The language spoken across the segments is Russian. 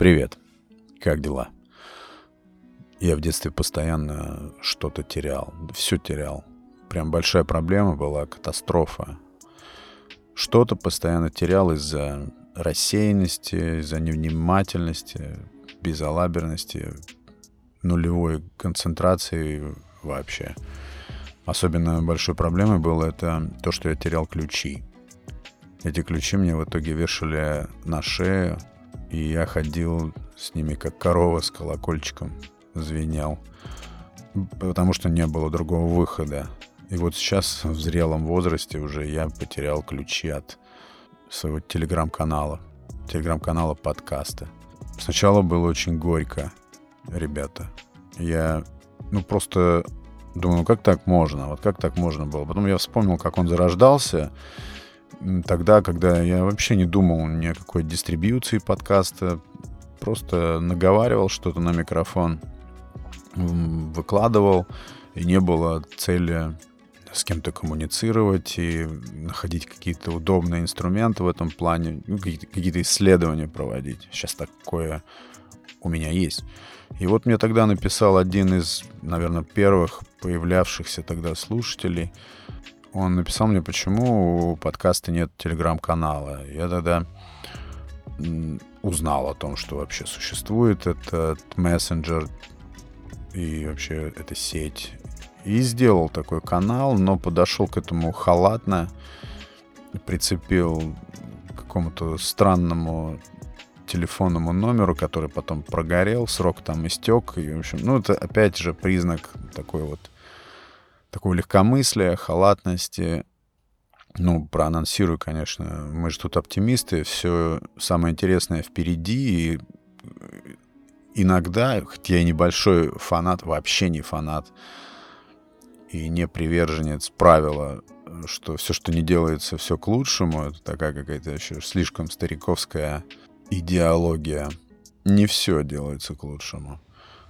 Привет. Как дела? Я в детстве постоянно что-то терял. Все терял. Прям большая проблема была, катастрофа. Что-то постоянно терял из-за рассеянности, из-за невнимательности, безалаберности, нулевой концентрации вообще. Особенно большой проблемой было это то, что я терял ключи. Эти ключи мне в итоге вешали на шею, и я ходил с ними как корова с колокольчиком, звенел, потому что не было другого выхода. И вот сейчас в зрелом возрасте уже я потерял ключи от своего телеграм-канала, телеграм-канала подкаста. Сначала было очень горько, ребята. Я, ну, просто думаю, ну как так можно? Вот как так можно было? Потом я вспомнил, как он зарождался, тогда, когда я вообще не думал ни о какой дистрибьюции подкаста, просто наговаривал что-то на микрофон, выкладывал, и не было цели с кем-то коммуницировать и находить какие-то удобные инструменты в этом плане, ну, какие-то исследования проводить. Сейчас такое у меня есть. И вот мне тогда написал один из, наверное, первых появлявшихся тогда слушателей. Он написал мне, почему у подкаста нет телеграм-канала. Я тогда узнал о том, что вообще существует этот мессенджер и вообще эта сеть. И сделал такой канал, но подошел к этому халатно, прицепил к какому-то странному телефонному номеру, который потом прогорел, срок там истек. И, в общем, ну, это опять же признак такой вот такого легкомыслия, халатности. Ну, проанонсирую, конечно. Мы же тут оптимисты, все самое интересное впереди. И иногда, хоть я небольшой фанат, вообще не фанат, и не приверженец правила, что все, что не делается, все к лучшему, это такая какая-то еще слишком стариковская идеология. Не все делается к лучшему.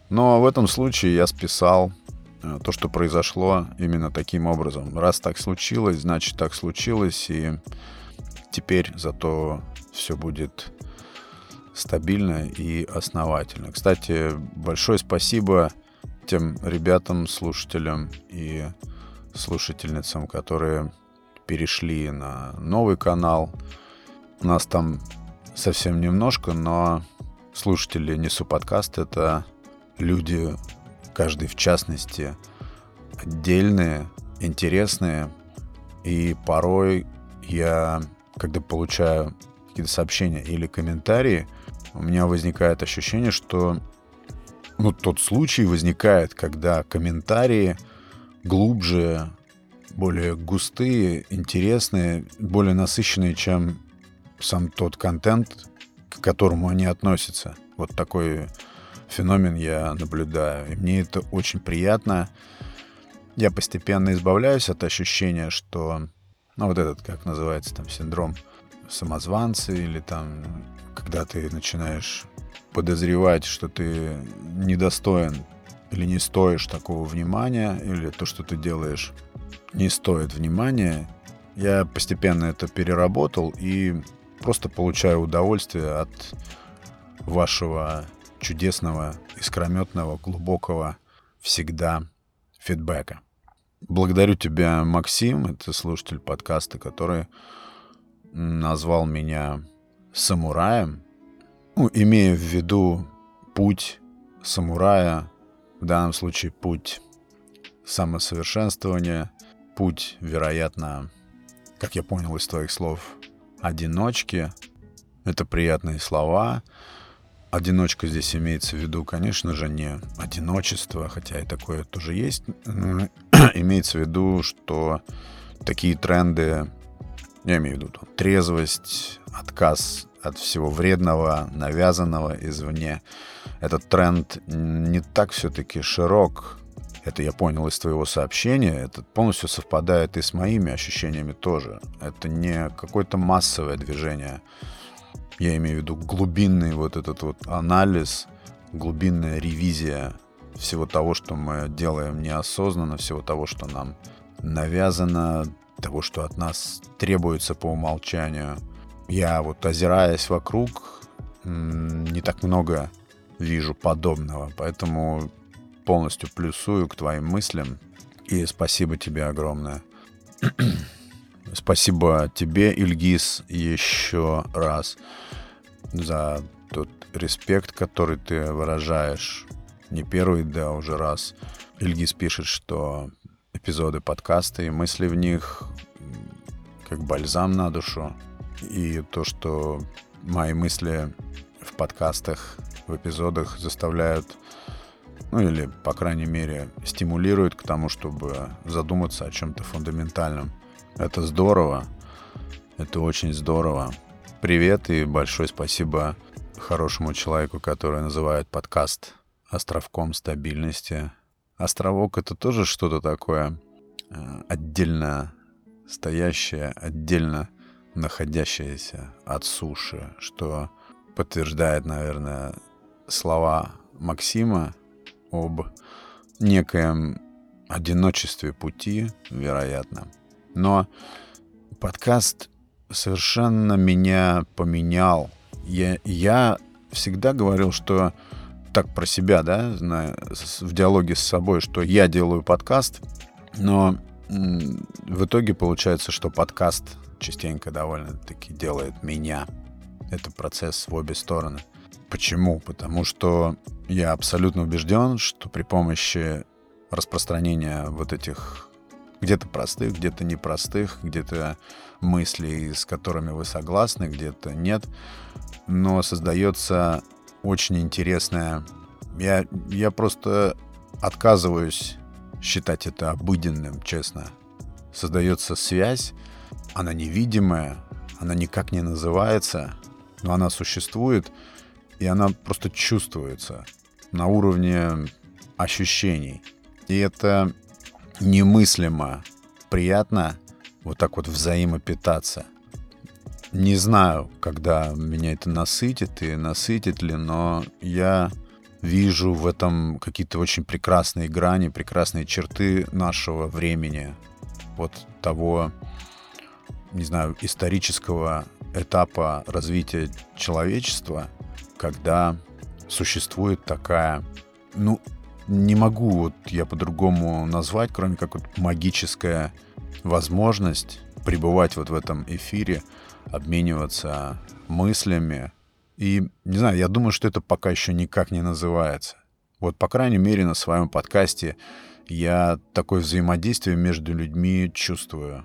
Но в этом случае я списал э, то, что произошло именно таким образом. Раз так случилось, значит так случилось, и теперь зато все будет стабильно и основательно. Кстати, большое спасибо тем ребятам, слушателям и слушательницам, которые перешли на новый канал. У нас там совсем немножко, но слушатели Несу подкаст — это люди, каждый в частности, отдельные, интересные. И порой я, когда получаю какие-то сообщения или комментарии, у меня возникает ощущение, что ну, тот случай возникает, когда комментарии глубже, более густые, интересные, более насыщенные, чем сам тот контент, к которому они относятся. Вот такой феномен я наблюдаю. И мне это очень приятно. Я постепенно избавляюсь от ощущения, что... Ну, вот этот, как называется, там, синдром самозванца или там, когда ты начинаешь подозревать, что ты недостоин или не стоишь такого внимания, или то, что ты делаешь, не стоит внимания. Я постепенно это переработал и просто получаю удовольствие от вашего чудесного, искрометного, глубокого всегда фидбэка. Благодарю тебя, Максим, это слушатель подкаста, который назвал меня самураем, ну, имея в виду путь самурая, в данном случае путь самосовершенствования, путь, вероятно, как я понял из твоих слов, одиночки. Это приятные слова. Одиночка здесь имеется в виду, конечно же, не одиночество, хотя и такое тоже есть. имеется в виду, что такие тренды, я имею в виду там, трезвость, отказ от всего вредного, навязанного извне. Этот тренд не так все-таки широк, это я понял из твоего сообщения, это полностью совпадает и с моими ощущениями тоже. Это не какое-то массовое движение. Я имею в виду глубинный вот этот вот анализ, глубинная ревизия всего того, что мы делаем неосознанно, всего того, что нам навязано, того, что от нас требуется по умолчанию. Я вот озираясь вокруг, не так много вижу подобного, поэтому полностью плюсую к твоим мыслям. И спасибо тебе огромное. Спасибо тебе, Ильгиз, еще раз за тот респект, который ты выражаешь не первый, да, уже раз. Ильгиз пишет, что эпизоды подкаста и мысли в них как бальзам на душу. И то, что мои мысли в подкастах, в эпизодах заставляют, ну или, по крайней мере, стимулируют к тому, чтобы задуматься о чем-то фундаментальном. Это здорово. Это очень здорово. Привет и большое спасибо хорошему человеку, который называет подкаст островком стабильности. Островок — это тоже что-то такое э, отдельно стоящее, отдельно находящееся от суши, что подтверждает, наверное, слова Максима об некоем одиночестве пути, вероятно. Но подкаст совершенно меня поменял. Я, я всегда говорил, что так про себя, да, в диалоге с собой, что я делаю подкаст, но в итоге получается, что подкаст частенько довольно-таки делает меня. Это процесс в обе стороны. Почему? Потому что я абсолютно убежден, что при помощи распространения вот этих где-то простых, где-то непростых, где-то мыслей, с которыми вы согласны, где-то нет, но создается очень интересная... Я, я просто отказываюсь считать это обыденным, честно. Создается связь, она невидимая, она никак не называется, но она существует, и она просто чувствуется на уровне ощущений. И это немыслимо приятно вот так вот взаимопитаться. Не знаю, когда меня это насытит и насытит ли, но я вижу в этом какие-то очень прекрасные грани, прекрасные черты нашего времени, вот того, не знаю, исторического этапа развития человечества, когда существует такая, ну, не могу вот я по-другому назвать, кроме как вот магическая возможность пребывать вот в этом эфире, обмениваться мыслями, и, не знаю, я думаю, что это пока еще никак не называется. Вот, по крайней мере, на своем подкасте я такое взаимодействие между людьми чувствую.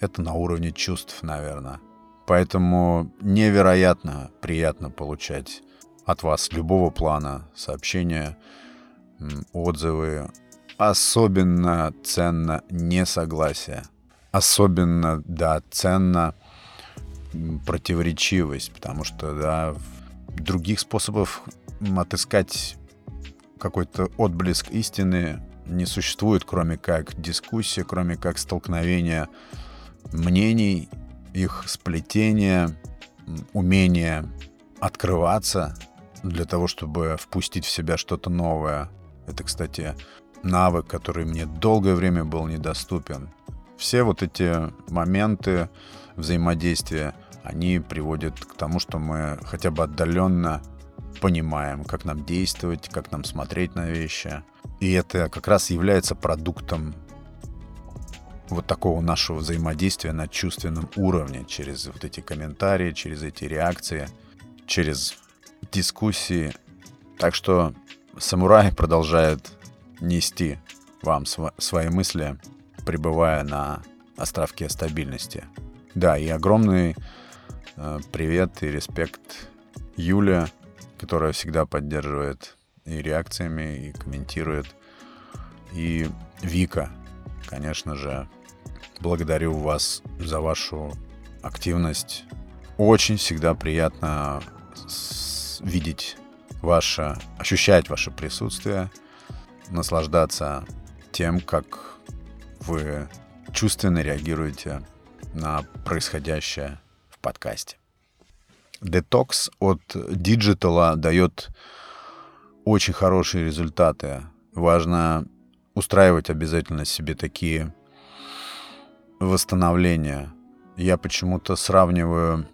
Это на уровне чувств, наверное. Поэтому невероятно приятно получать от вас любого плана сообщения, отзывы. Особенно ценно несогласие. Особенно, да, ценно противоречивость, потому что, да, других способов отыскать какой-то отблеск истины не существует, кроме как дискуссия, кроме как столкновение мнений, их сплетение, умение открываться для того, чтобы впустить в себя что-то новое. Это, кстати, навык, который мне долгое время был недоступен. Все вот эти моменты взаимодействия они приводят к тому, что мы хотя бы отдаленно понимаем, как нам действовать, как нам смотреть на вещи. И это как раз является продуктом вот такого нашего взаимодействия на чувственном уровне, через вот эти комментарии, через эти реакции, через дискуссии. Так что самурай продолжает нести вам св- свои мысли, пребывая на островке стабильности. Да, и огромный Э, привет и респект Юля, которая всегда поддерживает и реакциями, и комментирует. И Вика, конечно же, благодарю вас за вашу активность. Очень всегда приятно видеть ваше, ощущать ваше присутствие, наслаждаться тем, как вы чувственно реагируете на происходящее подкасте. Детокс от digital а дает очень хорошие результаты. Важно устраивать обязательно себе такие восстановления. Я почему-то сравниваю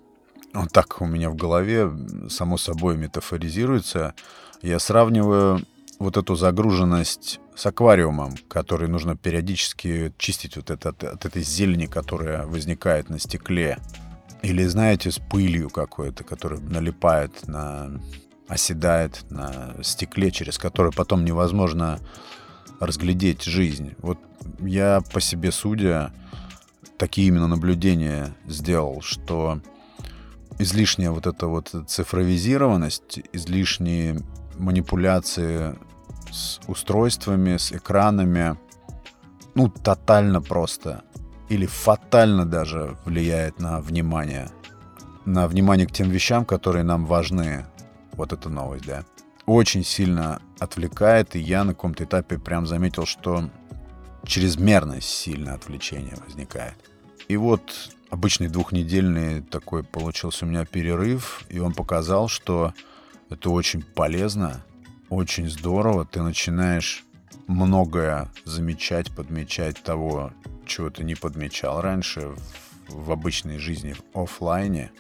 он так у меня в голове само собой метафоризируется. Я сравниваю вот эту загруженность с аквариумом, который нужно периодически чистить вот это, от, от этой зелени, которая возникает на стекле. Или, знаете, с пылью какой-то, которая налипает на... оседает на стекле, через которое потом невозможно разглядеть жизнь. Вот я по себе судя такие именно наблюдения сделал, что излишняя вот эта вот цифровизированность, излишние манипуляции с устройствами, с экранами, ну, тотально просто или фатально даже влияет на внимание. На внимание к тем вещам, которые нам важны. Вот эта новость, да. Очень сильно отвлекает, и я на каком-то этапе прям заметил, что чрезмерность сильное отвлечение возникает. И вот обычный двухнедельный такой получился у меня перерыв, и он показал, что это очень полезно, очень здорово. Ты начинаешь многое замечать, подмечать того, чего ты не подмечал раньше в, в обычной жизни, в офлайне.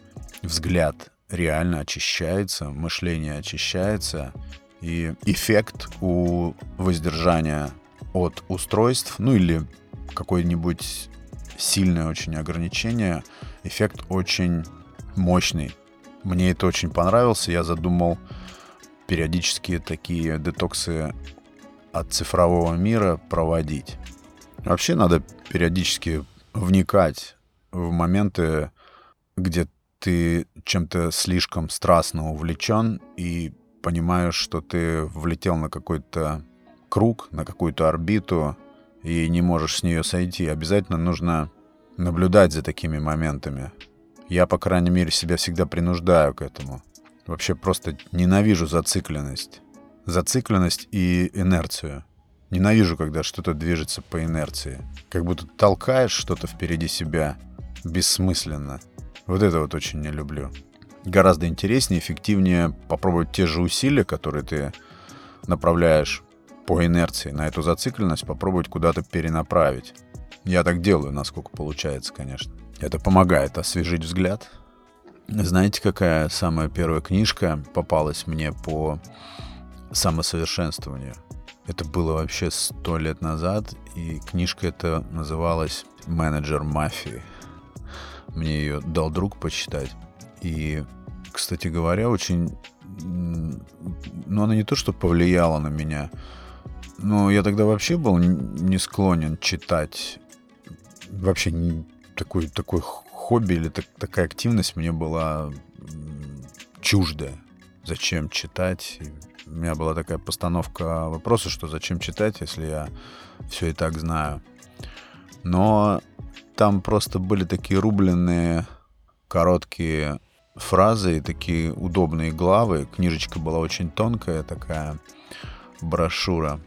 Взгляд реально очищается, мышление очищается, и эффект у воздержания от устройств, ну или какое-нибудь сильное очень ограничение, эффект очень мощный. Мне это очень понравился, я задумал периодически такие детоксы от цифрового мира проводить. Вообще надо периодически вникать в моменты, где ты чем-то слишком страстно увлечен и понимаешь, что ты влетел на какой-то круг, на какую-то орбиту и не можешь с нее сойти. Обязательно нужно наблюдать за такими моментами. Я, по крайней мере, себя всегда принуждаю к этому. Вообще просто ненавижу зацикленность. Зацикленность и инерцию. Ненавижу, когда что-то движется по инерции. Как будто толкаешь что-то впереди себя бессмысленно. Вот это вот очень не люблю. Гораздо интереснее, эффективнее попробовать те же усилия, которые ты направляешь по инерции на эту зацикленность, попробовать куда-то перенаправить. Я так делаю, насколько получается, конечно. Это помогает освежить взгляд. Знаете, какая самая первая книжка попалась мне по самосовершенствованию? Это было вообще сто лет назад, и книжка эта называлась «Менеджер мафии». Мне ее дал друг почитать. И, кстати говоря, очень... Ну, она не то, что повлияла на меня, но я тогда вообще был не склонен читать. Вообще не такой, такой хобби или так, такая активность мне была чуждая. Зачем читать? у меня была такая постановка вопроса, что зачем читать, если я все и так знаю. Но там просто были такие рубленные короткие фразы и такие удобные главы. Книжечка была очень тонкая, такая брошюра,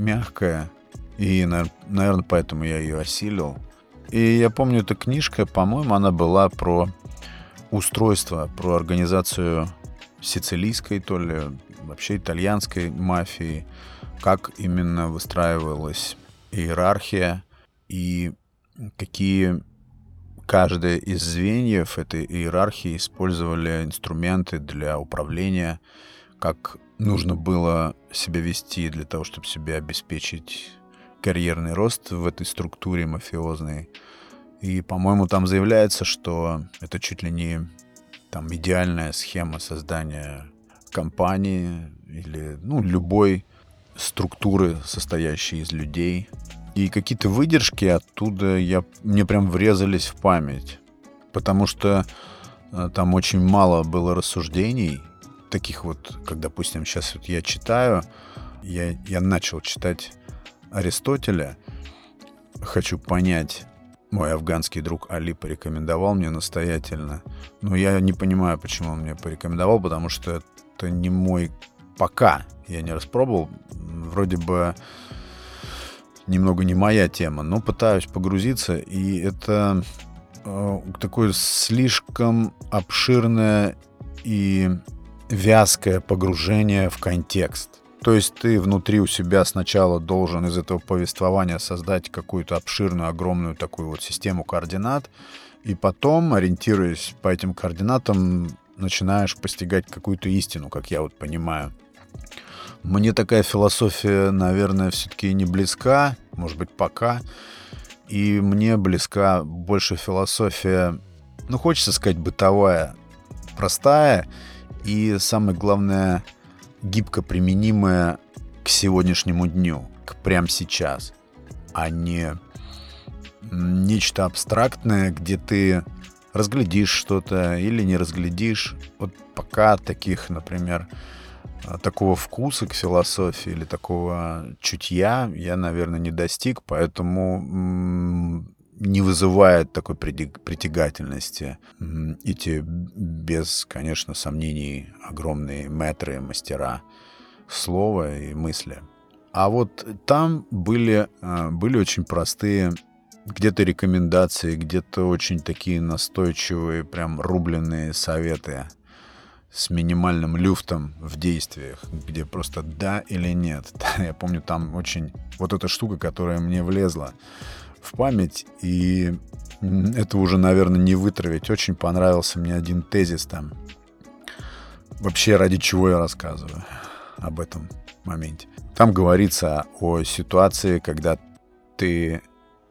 мягкая. И, наверное, поэтому я ее осилил. И я помню, эта книжка, по-моему, она была про устройство, про организацию сицилийской, то ли вообще итальянской мафии, как именно выстраивалась иерархия и какие каждое из звеньев этой иерархии использовали инструменты для управления, как нужно было себя вести для того, чтобы себе обеспечить карьерный рост в этой структуре мафиозной. И, по-моему, там заявляется, что это чуть ли не там идеальная схема создания компании или ну, любой структуры, состоящей из людей. И какие-то выдержки оттуда я, мне прям врезались в память. Потому что э, там очень мало было рассуждений, таких вот, как, допустим, сейчас вот я читаю, я, я начал читать Аристотеля, хочу понять, мой афганский друг Али порекомендовал мне настоятельно. Но я не понимаю, почему он мне порекомендовал, потому что это не мой пока. Я не распробовал. Вроде бы немного не моя тема, но пытаюсь погрузиться, и это э, такое слишком обширное и вязкое погружение в контекст. То есть ты внутри у себя сначала должен из этого повествования создать какую-то обширную, огромную такую вот систему координат, И потом, ориентируясь по этим координатам, начинаешь постигать какую-то истину, как я вот понимаю. Мне такая философия, наверное, все-таки не близка, может быть, пока. И мне близка больше философия, ну, хочется сказать, бытовая, простая и, самое главное, гибко применимая к сегодняшнему дню, к прям сейчас, а не нечто абстрактное, где ты разглядишь что-то или не разглядишь. Вот пока таких, например, такого вкуса к философии или такого чутья я, наверное, не достиг, поэтому не вызывает такой притягательности эти, без, конечно, сомнений, огромные метры, мастера слова и мысли. А вот там были, а, были очень простые где-то рекомендации, где-то очень такие настойчивые, прям рубленные советы с минимальным люфтом в действиях, где просто да или нет. Я помню, там очень вот эта штука, которая мне влезла в память, и это уже, наверное, не вытравить. Очень понравился мне один тезис там. Вообще, ради чего я рассказываю об этом моменте. Там говорится о ситуации, когда ты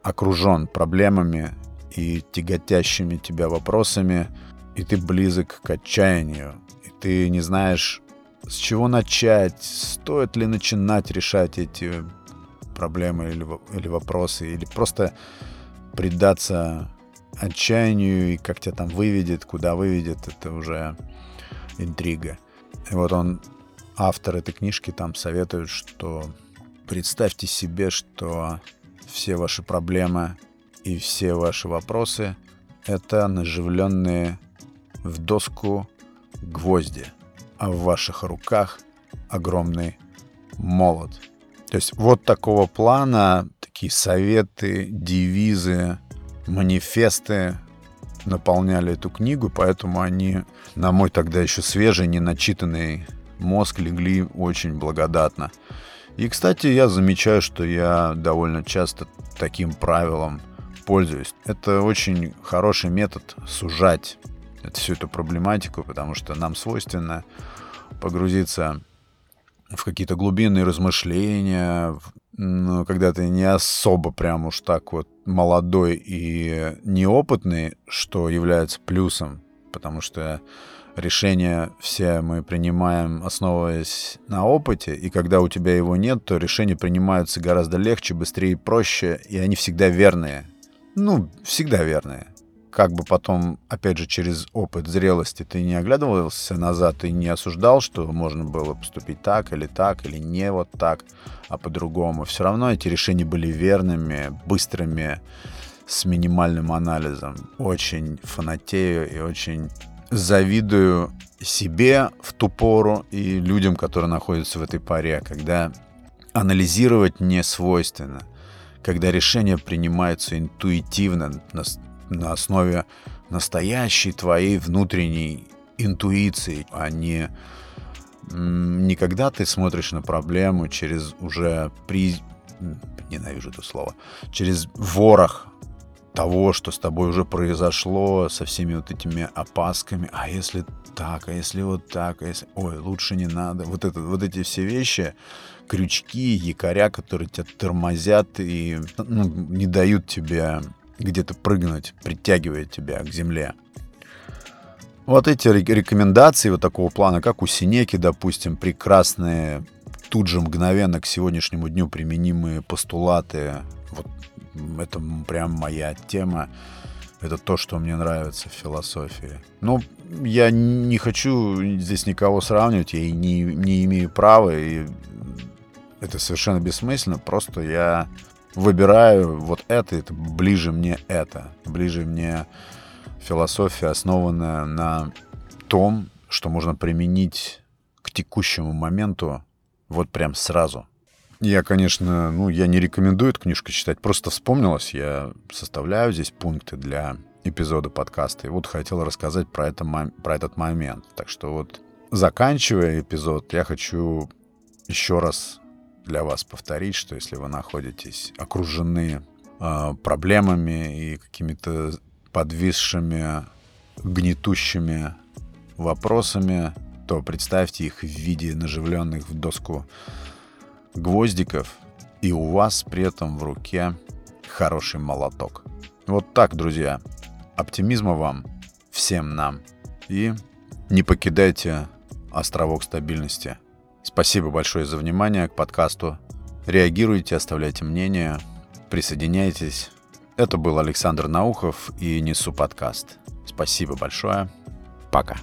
окружен проблемами и тяготящими тебя вопросами, и ты близок к отчаянию, и ты не знаешь, с чего начать, стоит ли начинать решать эти проблемы или, или вопросы, или просто предаться отчаянию, и как тебя там выведет, куда выведет, это уже интрига. И вот он, автор этой книжки, там советует, что представьте себе, что все ваши проблемы и все ваши вопросы — это наживленные в доску гвозди, а в ваших руках огромный молот. То есть вот такого плана, такие советы, девизы, манифесты наполняли эту книгу, поэтому они на мой тогда еще свежий, неначитанный мозг легли очень благодатно. И, кстати, я замечаю, что я довольно часто таким правилом пользуюсь. Это очень хороший метод сужать всю эту проблематику, потому что нам свойственно погрузиться в какие-то глубинные размышления, ну, когда ты не особо прям уж так вот молодой и неопытный, что является плюсом, потому что решения все мы принимаем, основываясь на опыте, и когда у тебя его нет, то решения принимаются гораздо легче, быстрее и проще, и они всегда верные. Ну, всегда верные. Как бы потом, опять же, через опыт зрелости ты не оглядывался назад и не осуждал, что можно было поступить так или так, или не вот так, а по-другому. Все равно эти решения были верными, быстрыми, с минимальным анализом. Очень фанатею и очень завидую себе в ту пору и людям, которые находятся в этой паре, когда анализировать не свойственно, когда решения принимаются интуитивно на, основе настоящей твоей внутренней интуиции, а не не когда ты смотришь на проблему через уже при ненавижу это слово через ворох того, что с тобой уже произошло, со всеми вот этими опасками. А если так, а если вот так, а если... Ой, лучше не надо. Вот, это, вот эти все вещи, крючки, якоря, которые тебя тормозят и ну, не дают тебе где-то прыгнуть, притягивают тебя к земле. Вот эти рекомендации вот такого плана, как у Синеки, допустим, прекрасные, тут же мгновенно к сегодняшнему дню применимые постулаты вот это прям моя тема. Это то, что мне нравится в философии. Ну, я не хочу здесь никого сравнивать, я и не, не имею права, и это совершенно бессмысленно. Просто я выбираю вот это, это ближе мне это. Ближе мне философия, основанная на том, что можно применить к текущему моменту вот прям сразу. Я, конечно, ну, я не рекомендую эту книжку читать, просто вспомнилось, я составляю здесь пункты для эпизода подкаста, и вот хотел рассказать про, это, про этот момент. Так что вот, заканчивая эпизод, я хочу еще раз для вас повторить, что если вы находитесь окружены э, проблемами и какими-то подвисшими, гнетущими вопросами, то представьте их в виде наживленных в доску гвоздиков, и у вас при этом в руке хороший молоток. Вот так, друзья. Оптимизма вам, всем нам. И не покидайте островок стабильности. Спасибо большое за внимание к подкасту. Реагируйте, оставляйте мнение, присоединяйтесь. Это был Александр Наухов и Несу подкаст. Спасибо большое. Пока.